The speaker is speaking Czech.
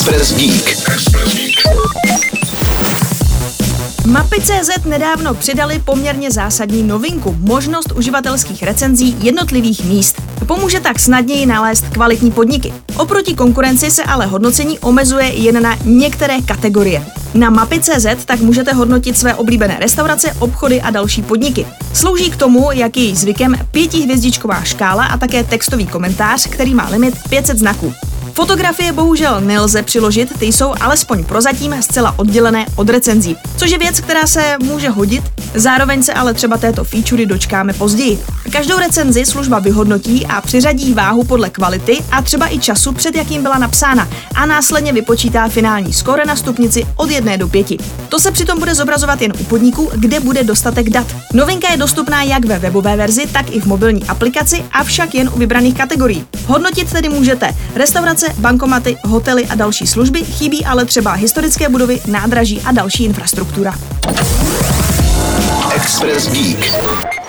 Express Geek. Mapy.cz nedávno přidali poměrně zásadní novinku, možnost uživatelských recenzí jednotlivých míst. Pomůže tak snadněji nalézt kvalitní podniky. Oproti konkurenci se ale hodnocení omezuje jen na některé kategorie. Na mapy.cz tak můžete hodnotit své oblíbené restaurace, obchody a další podniky. Slouží k tomu, jak je zvykem, pětihvězdičková škála a také textový komentář, který má limit 500 znaků. Fotografie bohužel nelze přiložit, ty jsou alespoň prozatím zcela oddělené od recenzí, což je věc, která se může hodit, zároveň se ale třeba této featurey dočkáme později. Každou recenzi služba vyhodnotí a přiřadí váhu podle kvality a třeba i času, před jakým byla napsána a následně vypočítá finální skóre na stupnici od 1 do 5. To se přitom bude zobrazovat jen u podniku, kde bude dostatek dat. Novinka je dostupná jak ve webové verzi, tak i v mobilní aplikaci, avšak jen u vybraných kategorií. Hodnotit tedy můžete restaurace, bankomaty, hotely a další služby, chybí ale třeba historické budovy, nádraží a další infrastruktura. Express Geek.